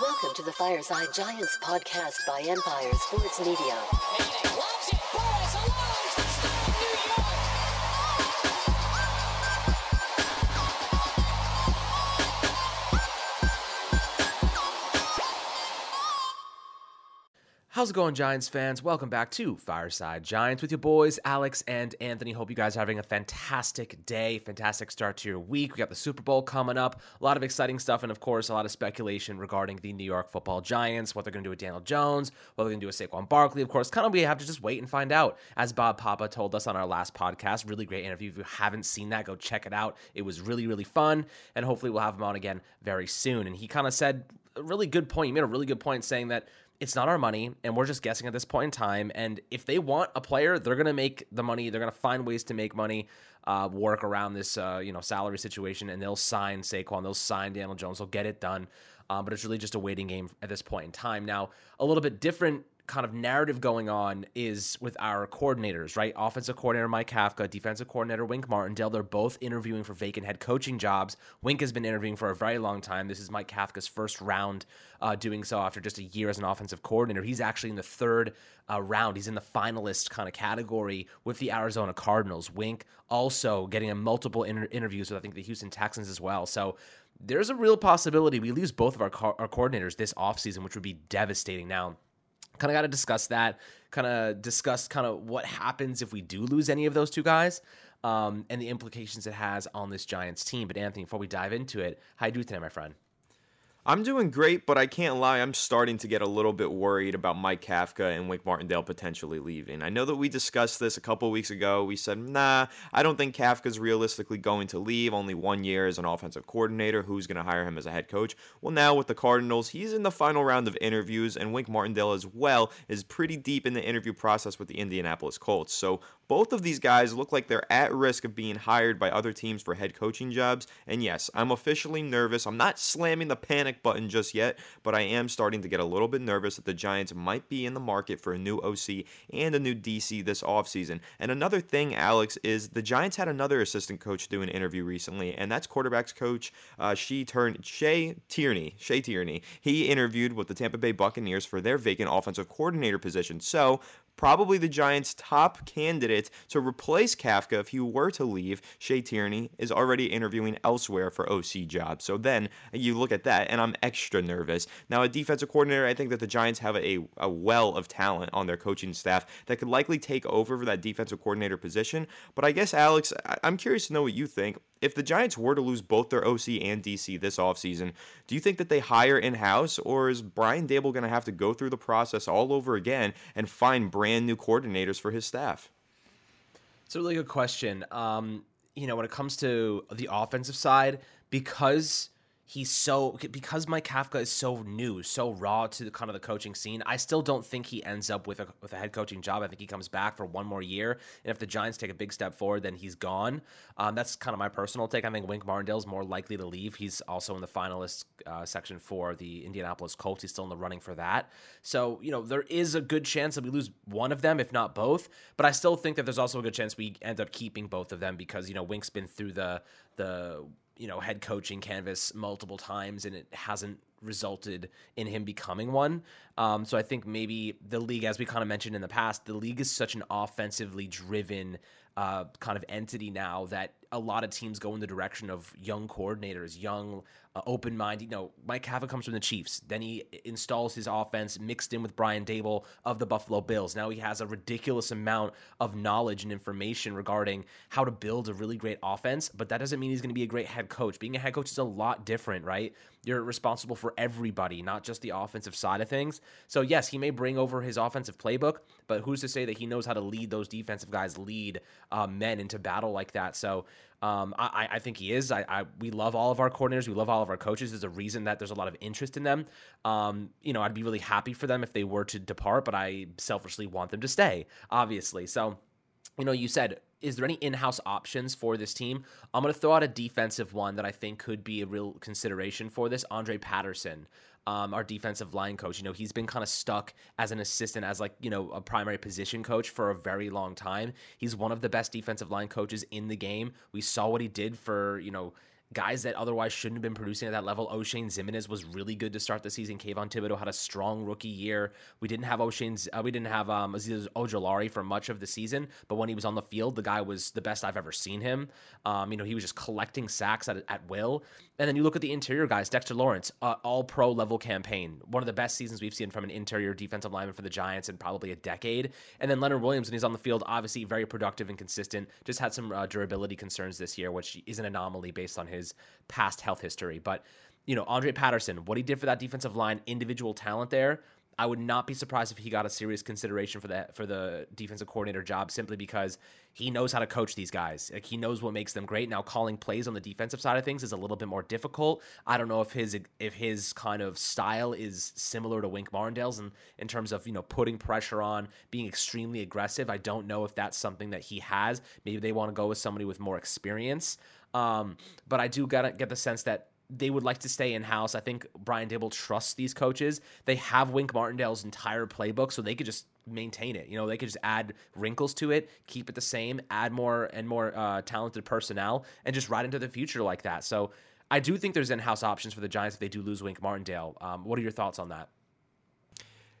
Welcome to the Fireside Giants podcast by Empire Sports Media. How's it going, Giants fans? Welcome back to Fireside Giants with your boys, Alex and Anthony. Hope you guys are having a fantastic day, fantastic start to your week. We got the Super Bowl coming up, a lot of exciting stuff, and of course, a lot of speculation regarding the New York football Giants, what they're going to do with Daniel Jones, what they're going to do with Saquon Barkley. Of course, kind of we have to just wait and find out. As Bob Papa told us on our last podcast, really great interview. If you haven't seen that, go check it out. It was really, really fun, and hopefully, we'll have him on again very soon. And he kind of said a really good point. He made a really good point saying that it's not our money and we're just guessing at this point in time and if they want a player they're going to make the money they're going to find ways to make money uh, work around this uh, you know salary situation and they'll sign Saquon they'll sign Daniel Jones they'll get it done um, but it's really just a waiting game at this point in time. Now a little bit different kind of narrative going on is with our coordinators, right? Offensive coordinator Mike Kafka, defensive coordinator Wink Martindale. They're both interviewing for vacant head coaching jobs. Wink has been interviewing for a very long time. This is Mike Kafka's first round uh, doing so after just a year as an offensive coordinator. He's actually in the third uh, round. He's in the finalist kind of category with the Arizona Cardinals. Wink also getting a multiple inter- interviews with I think the Houston Texans as well. So there's a real possibility we lose both of our, co- our coordinators this offseason, which would be devastating. Now, kind of got to discuss that kind of discuss kind of what happens if we do lose any of those two guys um, and the implications it has on this giants team. But anthony before we dive into it how you do today my friend I'm doing great, but I can't lie. I'm starting to get a little bit worried about Mike Kafka and Wink Martindale potentially leaving. I know that we discussed this a couple weeks ago. We said, nah, I don't think Kafka's realistically going to leave. Only one year as an offensive coordinator. Who's going to hire him as a head coach? Well, now with the Cardinals, he's in the final round of interviews, and Wink Martindale as well is pretty deep in the interview process with the Indianapolis Colts. So both of these guys look like they're at risk of being hired by other teams for head coaching jobs. And yes, I'm officially nervous. I'm not slamming the panic button just yet, but I am starting to get a little bit nervous that the Giants might be in the market for a new OC and a new DC this offseason. And another thing, Alex, is the Giants had another assistant coach do an interview recently, and that's quarterbacks coach uh, she turned Shea Tierney. Shea Tierney. He interviewed with the Tampa Bay Buccaneers for their vacant offensive coordinator position. So probably the Giants' top candidate to replace Kafka if he were to leave. Shea Tierney is already interviewing elsewhere for OC jobs. So then you look at that, and I'm extra nervous. Now, a defensive coordinator, I think that the Giants have a, a well of talent on their coaching staff that could likely take over for that defensive coordinator position. But I guess, Alex, I- I'm curious to know what you think. If the Giants were to lose both their OC and DC this offseason, do you think that they hire in house, or is Brian Daboll going to have to go through the process all over again and find brand new coordinators for his staff? it's a really good question um, you know when it comes to the offensive side because he's so because Mike Kafka is so new, so raw to the kind of the coaching scene. I still don't think he ends up with a with a head coaching job. I think he comes back for one more year, and if the Giants take a big step forward, then he's gone. Um, that's kind of my personal take. I think Wink Martindale's more likely to leave. He's also in the finalist uh, section for the Indianapolis Colts. He's still in the running for that. So you know there is a good chance that we lose one of them, if not both. But I still think that there's also a good chance we end up keeping both of them because you know Wink's been through the the you know head coaching canvas multiple times and it hasn't resulted in him becoming one. Um, so i think maybe the league as we kind of mentioned in the past the league is such an offensively driven uh, kind of entity now that a lot of teams go in the direction of young coordinators, young, uh, open minded. You know, Mike Kafka comes from the Chiefs. Then he installs his offense mixed in with Brian Daboll of the Buffalo Bills. Now he has a ridiculous amount of knowledge and information regarding how to build a really great offense, but that doesn't mean he's going to be a great head coach. Being a head coach is a lot different, right? You're responsible for everybody, not just the offensive side of things. So, yes, he may bring over his offensive playbook, but who's to say that he knows how to lead those defensive guys, lead uh, men into battle like that? So, um, I, I, think he is. I, I, we love all of our coordinators. We love all of our coaches. There's a reason that there's a lot of interest in them. Um, you know, I'd be really happy for them if they were to depart, but I selfishly want them to stay, obviously. So, you know, you said, is there any in-house options for this team? I'm going to throw out a defensive one that I think could be a real consideration for this. Andre Patterson, um, our defensive line coach. You know, he's been kind of stuck as an assistant, as like, you know, a primary position coach for a very long time. He's one of the best defensive line coaches in the game. We saw what he did for, you know, guys that otherwise shouldn't have been producing at that level. Oshane Ximines was really good to start the season. Kayvon Thibodeaux had a strong rookie year. We didn't have Oshane's, uh, we didn't have um, Azeez Ojulari for much of the season, but when he was on the field, the guy was the best I've ever seen him. Um, you know, he was just collecting sacks at, at will. And then you look at the interior guys, Dexter Lawrence, uh, all pro level campaign, one of the best seasons we've seen from an interior defensive lineman for the Giants in probably a decade. And then Leonard Williams, when he's on the field, obviously very productive and consistent. Just had some uh, durability concerns this year, which is an anomaly based on his past health history. But you know, Andre Patterson, what he did for that defensive line, individual talent there, I would not be surprised if he got a serious consideration for that for the defensive coordinator job simply because he knows how to coach these guys. Like he knows what makes them great. Now calling plays on the defensive side of things is a little bit more difficult. I don't know if his if his kind of style is similar to Wink Martindale's in, in terms of, you know, putting pressure on, being extremely aggressive. I don't know if that's something that he has. Maybe they want to go with somebody with more experience. Um, but I do gotta get the sense that they would like to stay in house. I think Brian Daboll trusts these coaches. They have Wink Martindale's entire playbook, so they could just maintain it. You know, they could just add wrinkles to it, keep it the same, add more and more uh, talented personnel, and just ride into the future like that. So I do think there's in-house options for the Giants if they do lose Wink Martindale. Um, what are your thoughts on that?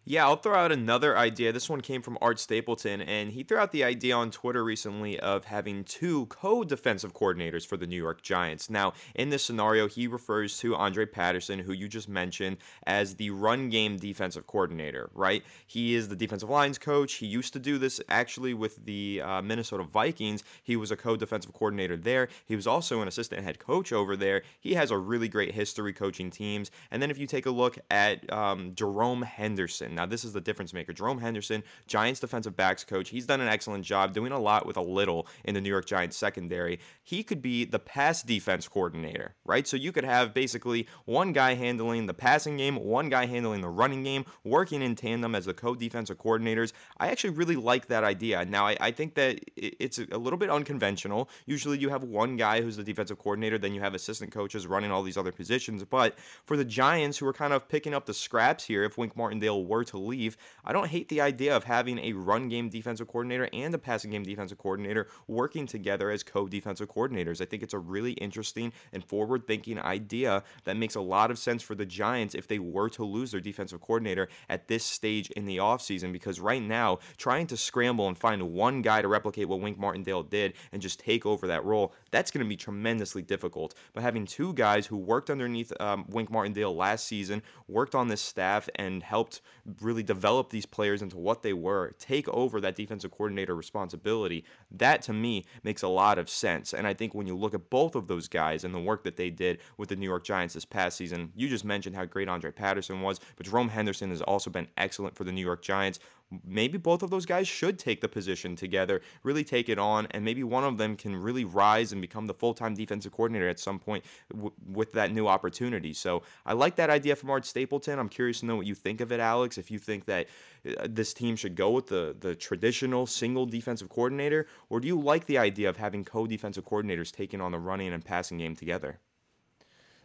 Yeah, I'll throw out another idea. This one came from Art Stapleton, and he threw out the idea on Twitter recently of having two co defensive coordinators for the New York Giants. Now, in this scenario, he refers to Andre Patterson, who you just mentioned, as the run game defensive coordinator, right? He is the defensive lines coach. He used to do this actually with the uh, Minnesota Vikings. He was a co defensive coordinator there. He was also an assistant head coach over there. He has a really great history coaching teams. And then if you take a look at um, Jerome Henderson, now, this is the difference maker. Jerome Henderson, Giants defensive backs coach, he's done an excellent job doing a lot with a little in the New York Giants secondary. He could be the pass defense coordinator, right? So you could have basically one guy handling the passing game, one guy handling the running game, working in tandem as the co defensive coordinators. I actually really like that idea. Now, I, I think that it's a little bit unconventional. Usually you have one guy who's the defensive coordinator, then you have assistant coaches running all these other positions. But for the Giants, who are kind of picking up the scraps here, if Wink Martindale were to leave, I don't hate the idea of having a run game defensive coordinator and a passing game defensive coordinator working together as co defensive coordinators. I think it's a really interesting and forward thinking idea that makes a lot of sense for the Giants if they were to lose their defensive coordinator at this stage in the offseason because right now, trying to scramble and find one guy to replicate what Wink Martindale did and just take over that role, that's going to be tremendously difficult. But having two guys who worked underneath um, Wink Martindale last season, worked on this staff, and helped really develop these players into what they were, take over that defensive coordinator responsibility, that to me makes a lot of sense. And I think when you look at both of those guys and the work that they did with the New York Giants this past season, you just mentioned how great Andre Patterson was, but Jerome Henderson has also been excellent for the New York Giants maybe both of those guys should take the position together, really take it on, and maybe one of them can really rise and become the full time defensive coordinator at some point w- with that new opportunity. So I like that idea from Art Stapleton. I'm curious to know what you think of it, Alex. If you think that uh, this team should go with the, the traditional single defensive coordinator, or do you like the idea of having co defensive coordinators taking on the running and passing game together?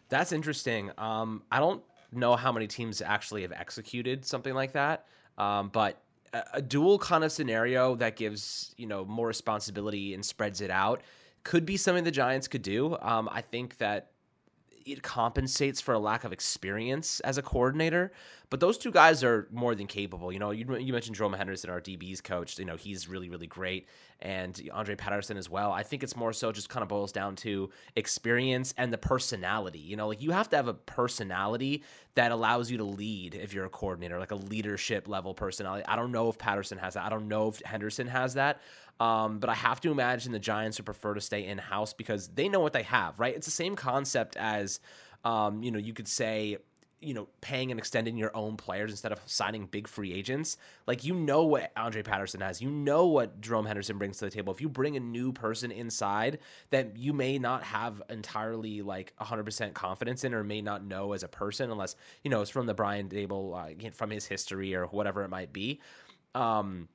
That's interesting. Um, I don't know how many teams actually have executed something like that. Um, but a dual kind of scenario that gives you know more responsibility and spreads it out could be something the Giants could do. Um, I think that it compensates for a lack of experience as a coordinator. But those two guys are more than capable. You know, you, you mentioned Jerome Henderson, our DB's coach. You know, he's really, really great. And Andre Patterson as well. I think it's more so just kind of boils down to experience and the personality. You know, like you have to have a personality that allows you to lead if you're a coordinator, like a leadership level personality. I don't know if Patterson has that. I don't know if Henderson has that. Um, but I have to imagine the Giants would prefer to stay in house because they know what they have, right? It's the same concept as, um, you know, you could say you know, paying and extending your own players instead of signing big free agents. Like you know what Andre Patterson has, you know what Jerome Henderson brings to the table. If you bring a new person inside that you may not have entirely like 100% confidence in or may not know as a person unless, you know, it's from the Brian Daboll uh, from his history or whatever it might be. Um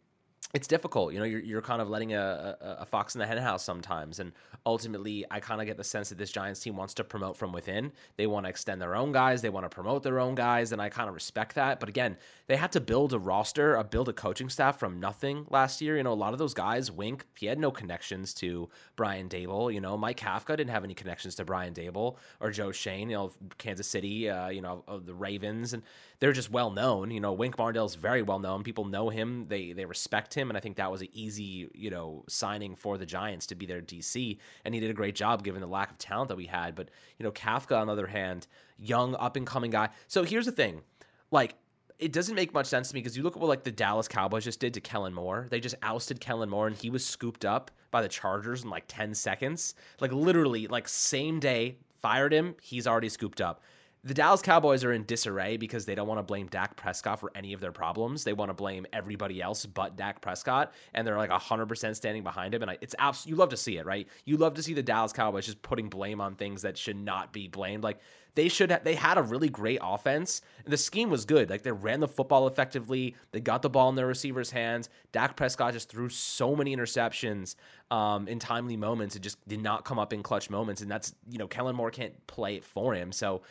it's difficult. You know, you're, you're kind of letting a, a, a fox in the henhouse sometimes. And ultimately, I kind of get the sense that this Giants team wants to promote from within. They want to extend their own guys, they want to promote their own guys. And I kind of respect that. But again, they had to build a roster, a build a coaching staff from nothing last year. You know, a lot of those guys, Wink, he had no connections to Brian Daboll. You know, Mike Kafka didn't have any connections to Brian Daboll or Joe Schoen, you know, Kansas City, uh, you know, the Ravens. And they're just well known. You know, Wink Martindale's very well known. People know him. They they respect him, and I think that was an easy you know signing for the Giants to be their DC, and he did a great job given the lack of talent that we had. But you know, Kafka on the other hand, young up and coming guy. So here's the thing, like. It doesn't make much sense to me because you look at what like the Dallas Cowboys just did to Kellen Moore. They just ousted Kellen Moore and he was scooped up by the Chargers in like 10 seconds. Like literally, like same day, fired him, he's already scooped up the Dallas Cowboys are in disarray because they don't want to blame Dak Prescott for any of their problems. They want to blame everybody else but Dak Prescott, and they're like 100% standing behind him. And it's absolutely, you love to see it, right? You love to see the Dallas Cowboys just putting blame on things that should not be blamed. Like, they should have, they had a really great offense and the scheme was good. Like they ran the football effectively. They got the ball in their receivers' hands. Dak Prescott just threw so many interceptions um, in timely moments. It just did not come up in clutch moments. And that's, you know, Kellen Moore can't play it for him. So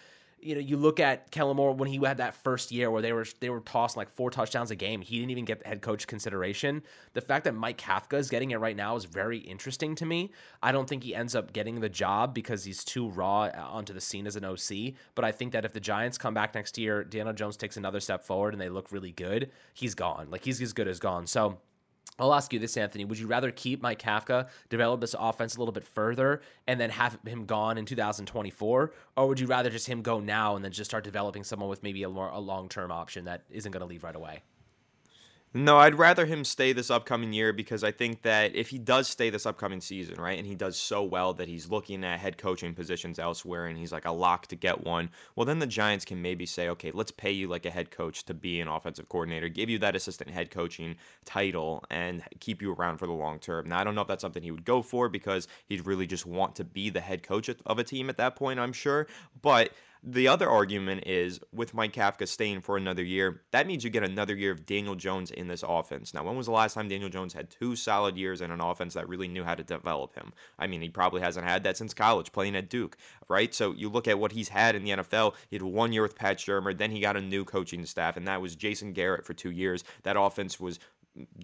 you know, you look at Kellen Moore when he had that first year where they were they were tossing like four touchdowns a game. He didn't even get head coach consideration. The fact that Mike Kafka is getting it right now is very interesting to me. I don't think he ends up getting the job because he's too raw uh, onto the scene as an OC. But I think that if the Giants come back next year, Daniel Jones takes another step forward and they look really good, he's gone. Like he's as good as gone. So I'll ask you this, Anthony. Would you rather keep Mike Kafka, develop this offense a little bit further, and then have him gone in 2024? Or would you rather just him go now and then just start developing someone with maybe a, more, a long term option that isn't going to leave right away? No, I'd rather him stay this upcoming year because I think that if he does stay this upcoming season, right, and he does so well that he's looking at head coaching positions elsewhere and he's like a lock to get one, well, then the Giants can maybe say, okay, let's pay you like a head coach to be an offensive coordinator, give you that assistant head coaching title, and keep you around for the long term. Now, I don't know if that's something he would go for because he'd really just want to be the head coach of a team at that point, I'm sure. But the other argument is with Mike Kafka staying for another year, that means you get another year of Daniel Jones in this offense. Now, when was the last time Daniel Jones had two solid years in an offense that really knew how to develop him? I mean, he probably hasn't had that since college playing at Duke, right? So you look at what he's had in the NFL. He had one year with Pat Shurmur, then he got a new coaching staff, and that was Jason Garrett for two years. That offense was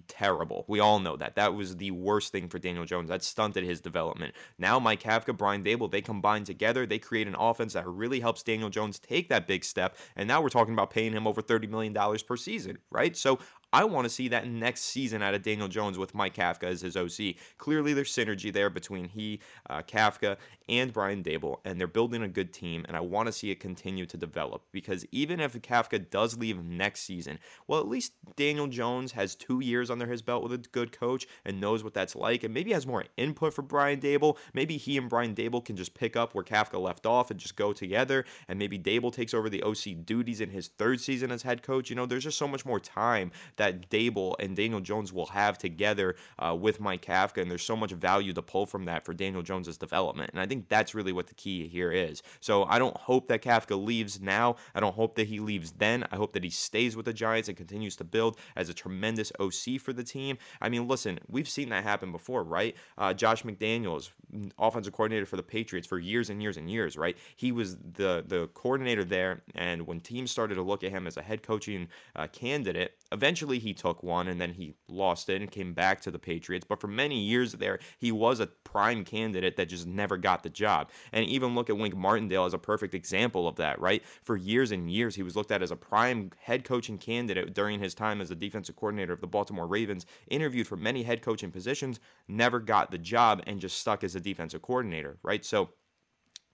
terrible. We all know that. That was the worst thing for Daniel Jones. That stunted his development. Now, Mike Kafka, Brian Daboll, they combine together. They create an offense that really helps Daniel Jones take that big step. And now we're talking about paying him over $30 million per season, right? So I want to see that next season out of Daniel Jones with Mike Kafka as his OC. Clearly, there's synergy there between he, uh, Kafka, and Brian Daboll, and they're building a good team. And I want to see it continue to develop because even if Kafka does leave next season, well, at least Daniel Jones has two years under his belt with a good coach and knows what that's like, and maybe has more input for Brian Daboll. Maybe he and Brian Daboll can just pick up where Kafka left off and just go together, and maybe Daboll takes over the OC duties in his third season as head coach. You know, there's just so much more time that Daboll and Daniel Jones will have together uh, with Mike Kafka, and there's so much value to pull from that for Daniel Jones's development. And I think that's really what the key here is. So I don't hope that Kafka leaves now. I don't hope that he leaves then. I hope that he stays with the Giants and continues to build as a tremendous OC for the team. I mean, listen, we've seen that happen before, right? Uh, Josh McDaniels, offensive coordinator for the Patriots for years and years and years, right? He was the the coordinator there, and when teams started to look at him as a head coaching uh, candidate, eventually he took one and then he lost it and came back to the Patriots. But for many years there, he was a prime candidate that just never got the job. And even look at Wink Martindale as a perfect example of that, right? For years and years, he was looked at as a prime head coaching candidate during his time as the defensive coordinator of the Baltimore Ravens, interviewed for many head coaching positions, never got the job, and just stuck as a defensive coordinator, right? So,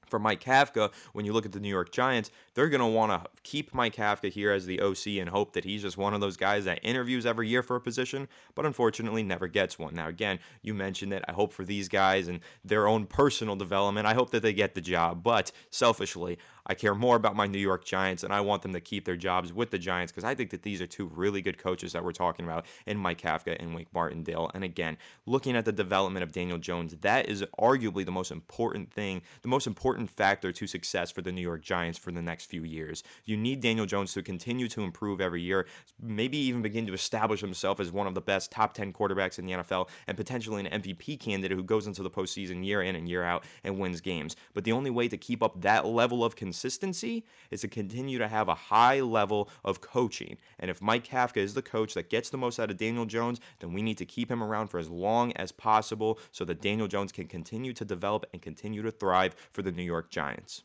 for Mike Kafka, when you look at the New York Giants, they're going to want to keep Mike Kafka here as the OC and hope that he's just one of those guys that interviews every year for a position, but unfortunately never gets one. Now, again, you mentioned it. I hope for these guys and their own personal development, I hope that they get the job. But selfishly, I care more about my New York Giants, and I want them to keep their jobs with the Giants because I think that these are two really good coaches that we're talking about in Mike Kafka and Wink Martindale. And again, looking at the development of Daniel Jones, that is arguably the most important thing, the most important important factor to success for the New York Giants for the next few years. You need Daniel Jones to continue to improve every year, maybe even begin to establish himself as one of the best top 10 quarterbacks in the NFL and potentially an MVP candidate who goes into the postseason year in and year out and wins games. But the only way to keep up that level of consistency is to continue to have a high level of coaching. And if Mike Kafka is the coach that gets the most out of Daniel Jones, then we need to keep him around for as long as possible so that Daniel Jones can continue to develop and continue to thrive for the New York Giants.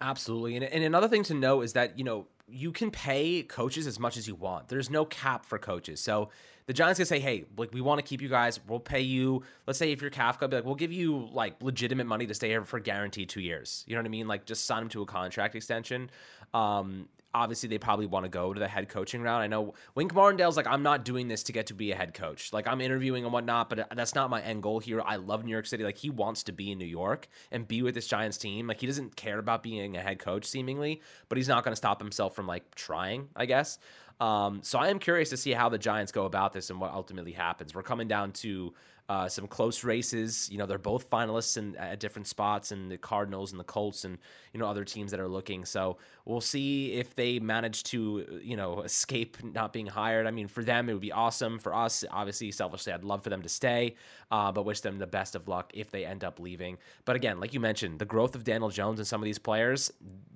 Absolutely. And, and another thing to know is that, you know, you can pay coaches as much as you want. There's no cap for coaches. So the Giants can say, hey, like we want to keep you guys. We'll pay you. Let's say if you're Kafka, be like, we'll give you like legitimate money to stay here for guaranteed two years. You know what I mean? Like just sign him to a contract extension. Um, obviously they probably want to go to the head coaching route. I know Wink Martindale's like, I'm not doing this to get to be a head coach. Like I'm interviewing and whatnot, but that's not my end goal here. I love New York City. Like he wants to be in New York and be with this Giants team. Like he doesn't care about being a head coach seemingly, but he's not going to stop himself from like trying, I guess. Um, so I am curious to see how the Giants go about this and what ultimately happens. We're coming down to uh, some close races. You know, they're both finalists in, at different spots, and the Cardinals and the Colts, and you know other teams that are looking. So we'll see if they manage to you know escape not being hired. I mean, for them it would be awesome. For us, obviously, selfishly, I'd love for them to stay, uh, but wish them the best of luck if they end up leaving. But again, like you mentioned, the growth of Daniel Jones and some of these players,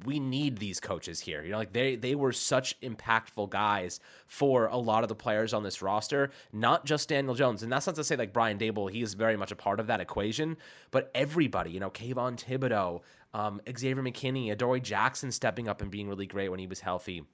we need these coaches here. You know, like they they were such impactful guys for a lot of the players on this roster, not just Daniel Jones. And that's not to say like Brian Daboll, he is very much a part of that equation, but everybody, you know, Kayvon Thibodeaux, um, Xavier McKinney, Adoree Jackson stepping up and being really great when he was healthy.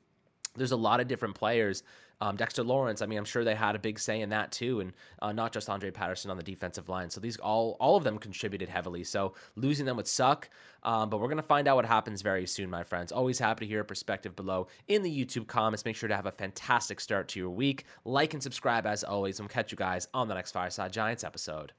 There's a lot of different players um, Dexter Lawrence, I mean, I'm sure they had a big say in that too, and uh, not just Andre Patterson on the defensive line. So these all all of them contributed heavily. So losing them would suck, um, but we're gonna find out what happens very soon, my friends. Always happy to hear a perspective below in the YouTube comments. Make sure to have a fantastic start to your week. Like and subscribe as always, and we'll catch you guys on the next Fireside Giants episode.